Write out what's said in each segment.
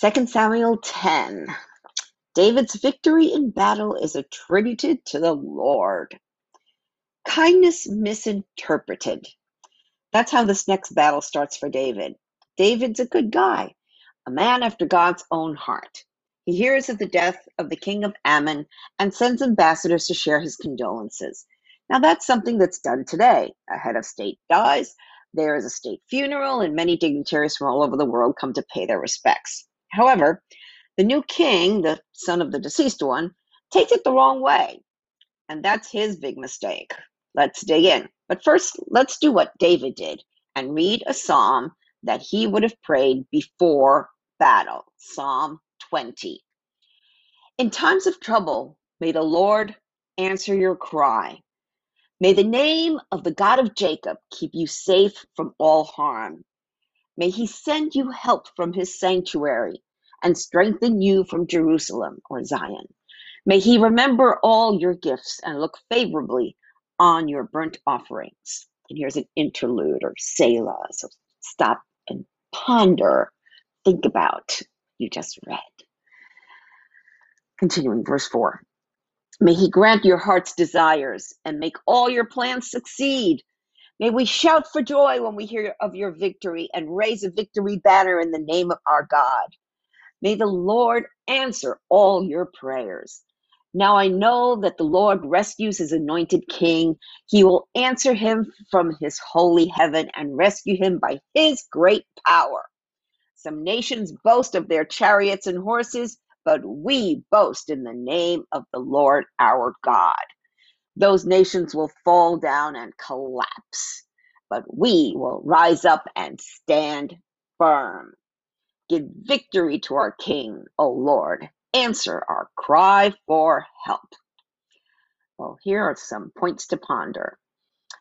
2 Samuel 10. David's victory in battle is attributed to the Lord. Kindness misinterpreted. That's how this next battle starts for David. David's a good guy, a man after God's own heart. He hears of the death of the king of Ammon and sends ambassadors to share his condolences. Now, that's something that's done today. A head of state dies, there is a state funeral, and many dignitaries from all over the world come to pay their respects. However, the new king, the son of the deceased one, takes it the wrong way. And that's his big mistake. Let's dig in. But first, let's do what David did and read a psalm that he would have prayed before battle Psalm 20. In times of trouble, may the Lord answer your cry. May the name of the God of Jacob keep you safe from all harm. May he send you help from his sanctuary and strengthen you from Jerusalem or Zion. May he remember all your gifts and look favorably on your burnt offerings. And here's an interlude or Selah. So stop and ponder, think about you just read. Continuing, verse 4. May he grant your heart's desires and make all your plans succeed. May we shout for joy when we hear of your victory and raise a victory banner in the name of our God. May the Lord answer all your prayers. Now I know that the Lord rescues his anointed king. He will answer him from his holy heaven and rescue him by his great power. Some nations boast of their chariots and horses, but we boast in the name of the Lord our God those nations will fall down and collapse, but we will rise up and stand firm. Give victory to our King, O Lord. Answer our cry for help. Well, here are some points to ponder.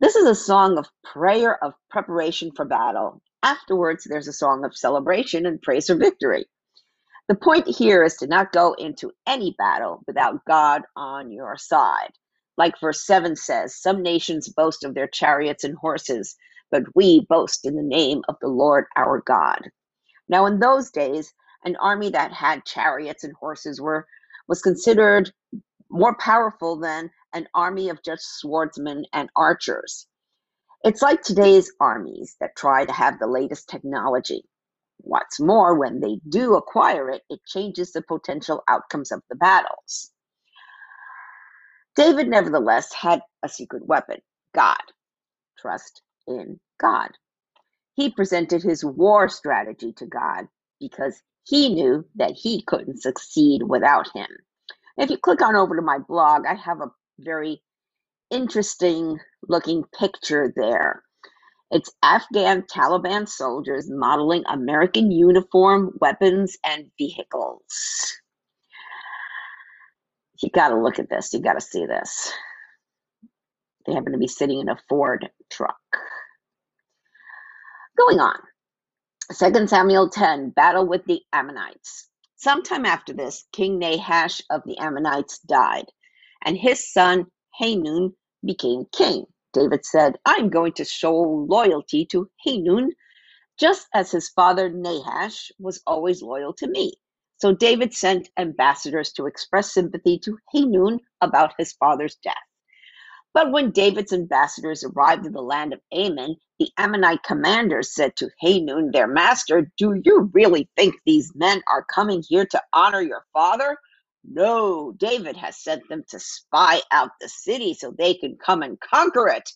This is a song of prayer of preparation for battle. Afterwards, there's a song of celebration and praise for victory. The point here is to not go into any battle without God on your side. Like verse 7 says, Some nations boast of their chariots and horses, but we boast in the name of the Lord our God. Now, in those days, an army that had chariots and horses were was considered more powerful than an army of just swordsmen and archers. It's like today's armies that try to have the latest technology. What's more, when they do acquire it, it changes the potential outcomes of the battles. David, nevertheless, had a secret weapon God. Trust in God. He presented his war strategy to God because he knew that he couldn't succeed without him. If you click on over to my blog, I have a very interesting looking picture there. It's Afghan Taliban soldiers modeling American uniform, weapons, and vehicles you got to look at this. You got to see this. They happen to be sitting in a Ford truck. Going on. 2 Samuel 10, battle with the Ammonites. Sometime after this, King Nahash of the Ammonites died, and his son Hanun became king. David said, I'm going to show loyalty to Hanun, just as his father Nahash was always loyal to me. So David sent ambassadors to express sympathy to Hanun about his father's death. But when David's ambassadors arrived in the land of Ammon, the Ammonite commanders said to Hanun, their master, Do you really think these men are coming here to honor your father? No, David has sent them to spy out the city so they can come and conquer it.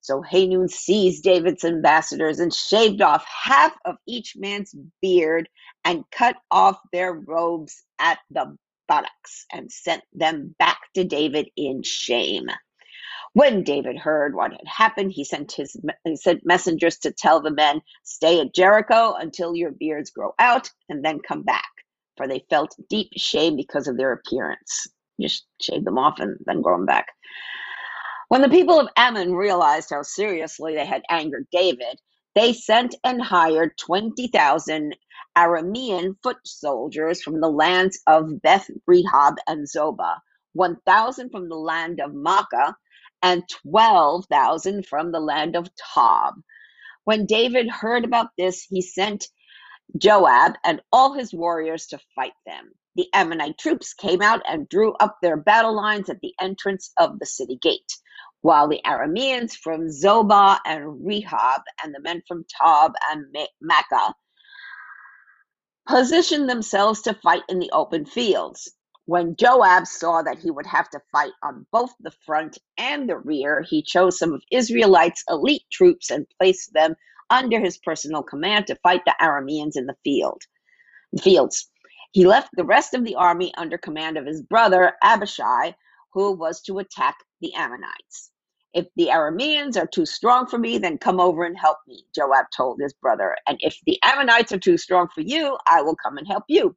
So Hanun seized David's ambassadors and shaved off half of each man's beard and cut off their robes at the buttocks and sent them back to David in shame. When David heard what had happened, he sent his he sent messengers to tell the men, "Stay at Jericho until your beards grow out, and then come back." For they felt deep shame because of their appearance. Just shave them off and then grow them back. When the people of Ammon realized how seriously they had angered David, they sent and hired 20,000 Aramean foot soldiers from the lands of Beth Rehob and Zobah, 1,000 from the land of Maacah, and 12,000 from the land of Tob. When David heard about this, he sent Joab and all his warriors to fight them. The Ammonite troops came out and drew up their battle lines at the entrance of the city gate, while the Arameans from Zobah and Rehob and the men from Tob and Maacah positioned themselves to fight in the open fields. When Joab saw that he would have to fight on both the front and the rear, he chose some of Israelites' elite troops and placed them under his personal command to fight the Arameans in the field. Fields. He left the rest of the army under command of his brother Abishai, who was to attack the Ammonites. If the Arameans are too strong for me, then come over and help me, Joab told his brother. And if the Ammonites are too strong for you, I will come and help you.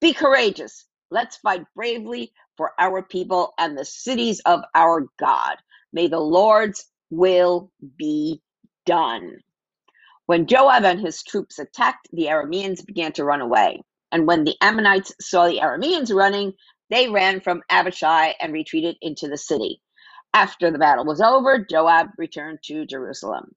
Be courageous Let's fight bravely for our people and the cities of our God. May the Lord's will be done. When Joab and his troops attacked, the Arameans began to run away. And when the Ammonites saw the Arameans running, they ran from Abishai and retreated into the city. After the battle was over, Joab returned to Jerusalem.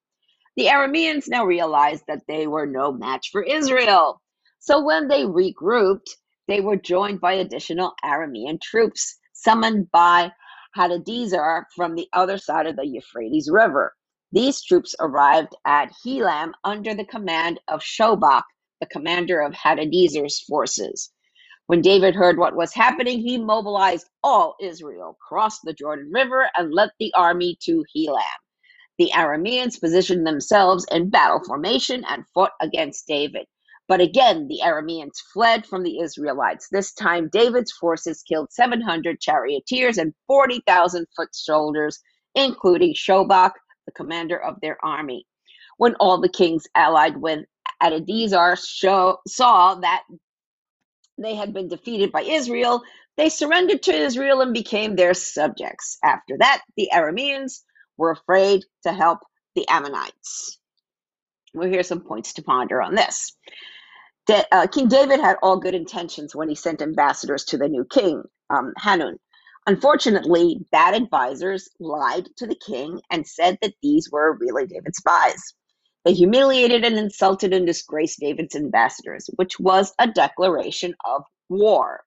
The Arameans now realized that they were no match for Israel. So when they regrouped, they were joined by additional Aramean troops summoned by Hadadezer from the other side of the Euphrates River. These troops arrived at Helam under the command of Shobach, the commander of Hadadezer's forces. When David heard what was happening, he mobilized all Israel, crossed the Jordan River, and led the army to Helam. The Arameans positioned themselves in battle formation and fought against David. But again, the Arameans fled from the Israelites. This time, David's forces killed 700 charioteers and 40,000 foot soldiers, including Shobach, the commander of their army. When all the kings allied with Hadadezer saw that they had been defeated by Israel, they surrendered to Israel and became their subjects. After that, the Arameans were afraid to help the Ammonites. Well, here's some points to ponder on this uh, King David had all good intentions when he sent ambassadors to the new king, um, Hanun. Unfortunately, bad advisors lied to the king and said that these were really David's spies. They humiliated and insulted and disgraced David's ambassadors, which was a declaration of war.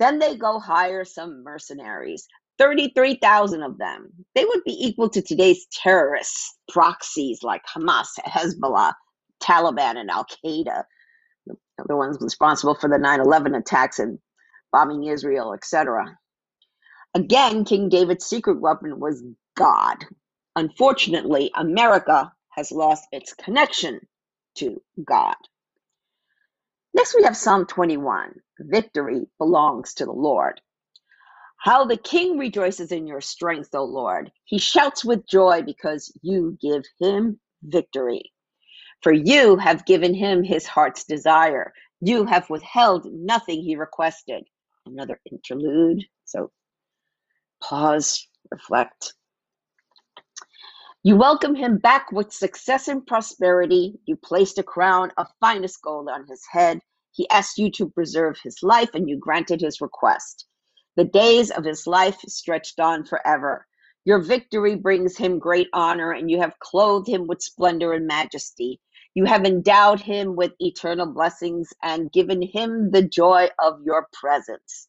Then they go hire some mercenaries, 33,000 of them. They would be equal to today's terrorists, proxies like Hamas, Hezbollah, Taliban, and Al Qaeda the ones responsible for the 9 11 attacks and bombing Israel, etc. Again, King David's secret weapon was God. Unfortunately, America has lost its connection to God. Next, we have Psalm 21 Victory belongs to the Lord. How the king rejoices in your strength, O Lord. He shouts with joy because you give him victory. For you have given him his heart's desire. You have withheld nothing he requested. Another interlude. So pause, reflect. You welcome him back with success and prosperity. You placed a crown of finest gold on his head. He asked you to preserve his life, and you granted his request. The days of his life stretched on forever. Your victory brings him great honor, and you have clothed him with splendor and majesty. You have endowed him with eternal blessings and given him the joy of your presence.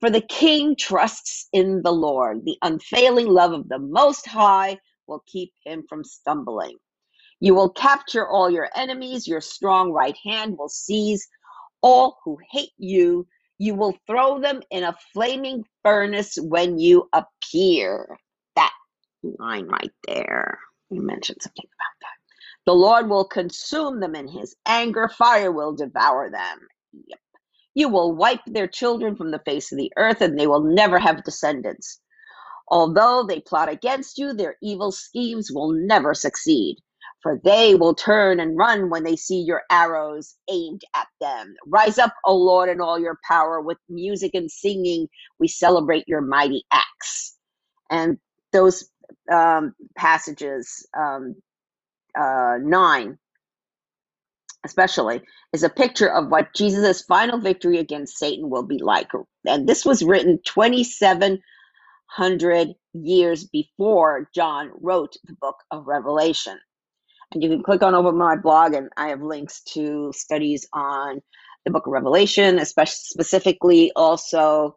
For the king trusts in the Lord. The unfailing love of the Most High will keep him from stumbling. You will capture all your enemies. Your strong right hand will seize all who hate you. You will throw them in a flaming furnace when you appear. That line right there. You mentioned something about that. The Lord will consume them in his anger. Fire will devour them. Yep. You will wipe their children from the face of the earth, and they will never have descendants. Although they plot against you, their evil schemes will never succeed. For they will turn and run when they see your arrows aimed at them. Rise up, O Lord, in all your power. With music and singing, we celebrate your mighty acts. And those um, passages, um, uh, 9 especially, is a picture of what Jesus' final victory against Satan will be like. And this was written 27 hundred years before John wrote the book of Revelation. And you can click on over my blog, and I have links to studies on the book of Revelation, especially specifically also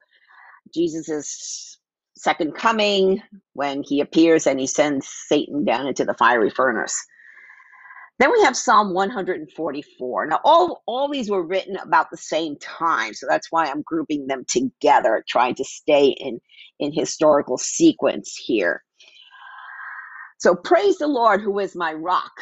Jesus's second coming when he appears and he sends Satan down into the fiery furnace. Then we have Psalm 144. Now, all, all these were written about the same time, so that's why I'm grouping them together, trying to stay in, in historical sequence here. So, praise the Lord who is my rock.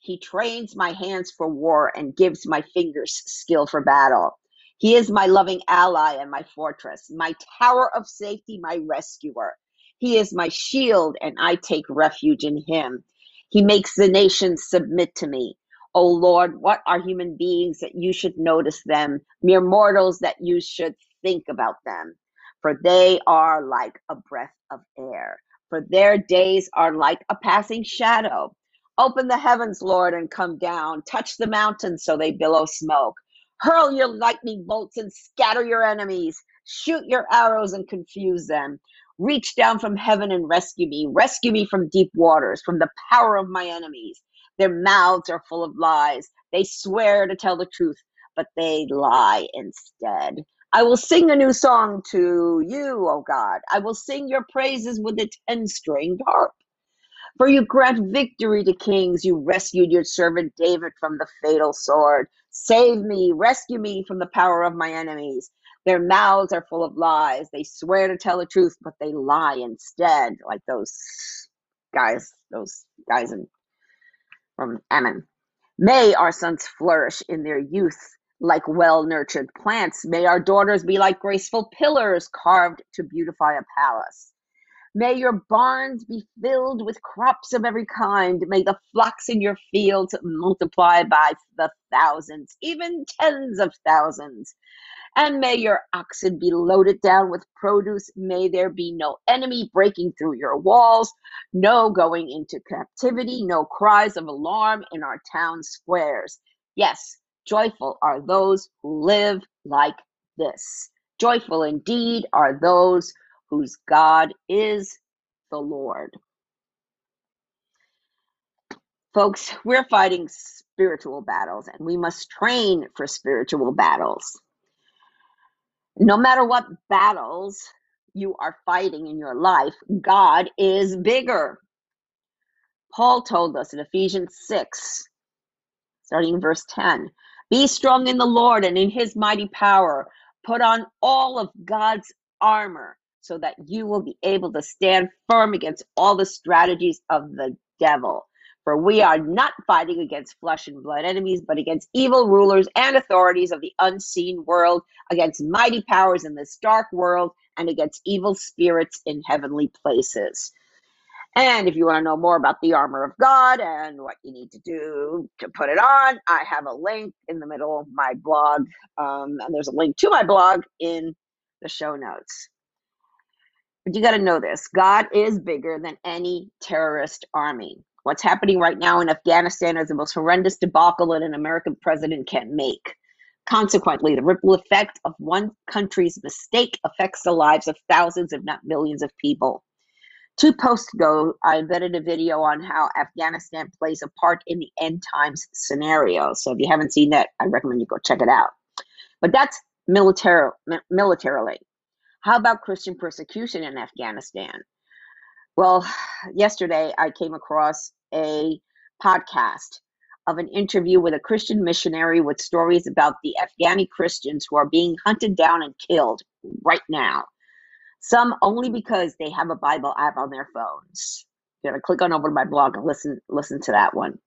He trains my hands for war and gives my fingers skill for battle. He is my loving ally and my fortress, my tower of safety, my rescuer. He is my shield, and I take refuge in him. He makes the nations submit to me. O Lord, what are human beings that you should notice them, mere mortals that you should think about them? For they are like a breath of air, for their days are like a passing shadow. Open the heavens, Lord, and come down. Touch the mountains so they billow smoke. Hurl your lightning bolts and scatter your enemies. Shoot your arrows and confuse them. Reach down from heaven and rescue me. Rescue me from deep waters, from the power of my enemies. Their mouths are full of lies. They swear to tell the truth, but they lie instead. I will sing a new song to you, O God. I will sing your praises with a ten stringed harp. For you grant victory to kings. You rescued your servant David from the fatal sword. Save me, rescue me from the power of my enemies. Their mouths are full of lies. They swear to tell the truth, but they lie instead, like those guys, those guys in, from Ammon. May our sons flourish in their youth like well nurtured plants. May our daughters be like graceful pillars carved to beautify a palace. May your barns be filled with crops of every kind. May the flocks in your fields multiply by the thousands, even tens of thousands. And may your oxen be loaded down with produce. May there be no enemy breaking through your walls, no going into captivity, no cries of alarm in our town squares. Yes, joyful are those who live like this. Joyful indeed are those whose God is the Lord. Folks, we're fighting spiritual battles and we must train for spiritual battles no matter what battles you are fighting in your life, God is bigger. Paul told us in Ephesians 6, starting in verse 10 Be strong in the Lord and in his mighty power. Put on all of God's armor so that you will be able to stand firm against all the strategies of the devil. For we are not fighting against flesh and blood enemies, but against evil rulers and authorities of the unseen world, against mighty powers in this dark world, and against evil spirits in heavenly places. And if you want to know more about the armor of God and what you need to do to put it on, I have a link in the middle of my blog. Um, and there's a link to my blog in the show notes. But you got to know this God is bigger than any terrorist army. What's happening right now in Afghanistan is the most horrendous debacle that an American president can make. Consequently, the ripple effect of one country's mistake affects the lives of thousands, if not millions, of people. Two posts ago, I embedded a video on how Afghanistan plays a part in the end times scenario. So if you haven't seen that, I recommend you go check it out. But that's military, militarily. How about Christian persecution in Afghanistan? Well, yesterday I came across a podcast of an interview with a Christian missionary with stories about the Afghani Christians who are being hunted down and killed right now. Some only because they have a Bible app on their phones. You gotta click on over to my blog and listen listen to that one.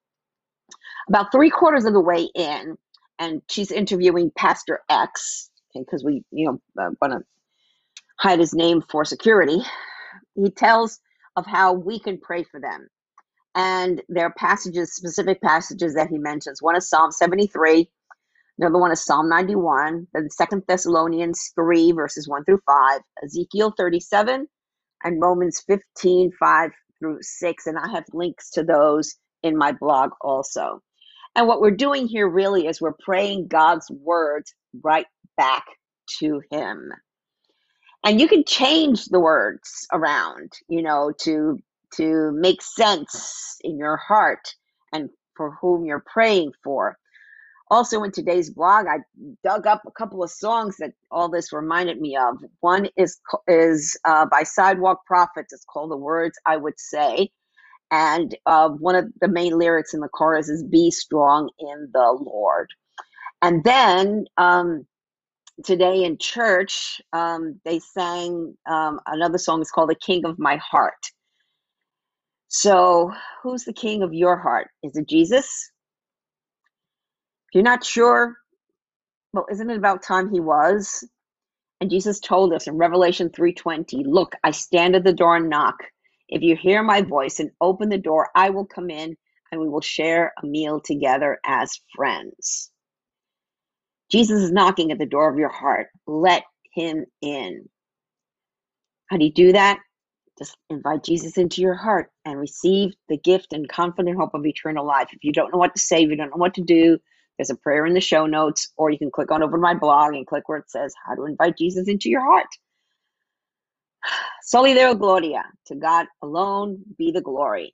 About three quarters of the way in, and she's interviewing Pastor X, because we you know uh, want to hide his name for security. He tells of how we can pray for them and there are passages, specific passages that he mentions. One is Psalm 73, another one is Psalm 91, then Second Thessalonians 3, verses 1 through 5, Ezekiel 37, and Romans 15, 5 through 6. And I have links to those in my blog also. And what we're doing here really is we're praying God's words right back to Him. And you can change the words around, you know, to to make sense in your heart and for whom you're praying for. Also, in today's blog, I dug up a couple of songs that all this reminded me of. One is is uh, by Sidewalk Prophets. It's called "The Words I Would Say," and uh, one of the main lyrics in the chorus is "Be strong in the Lord." And then um, today in church, um, they sang um, another song. It's called "The King of My Heart." So, who's the king of your heart? Is it Jesus? If you're not sure, well, isn't it about time he was? And Jesus told us in Revelation 3:20, "Look, I stand at the door and knock. If you hear my voice and open the door, I will come in and we will share a meal together as friends." Jesus is knocking at the door of your heart. Let him in. How do you do that? Just invite Jesus into your heart and receive the gift and confident hope of eternal life. If you don't know what to say, if you don't know what to do, there's a prayer in the show notes, or you can click on over to my blog and click where it says how to invite Jesus into your heart. Soli Deo Gloria. To God alone be the glory.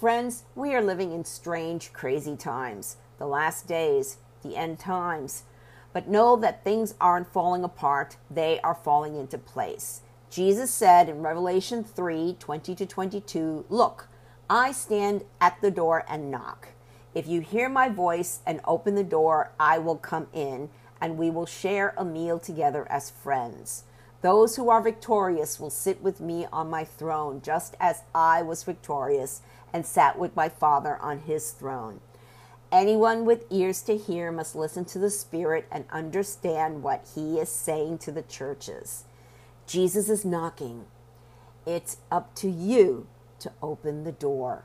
Friends, we are living in strange, crazy times, the last days, the end times. But know that things aren't falling apart, they are falling into place. Jesus said in Revelation 3 20 to 22, Look, I stand at the door and knock. If you hear my voice and open the door, I will come in, and we will share a meal together as friends. Those who are victorious will sit with me on my throne, just as I was victorious and sat with my Father on his throne. Anyone with ears to hear must listen to the Spirit and understand what he is saying to the churches. Jesus is knocking. It's up to you to open the door.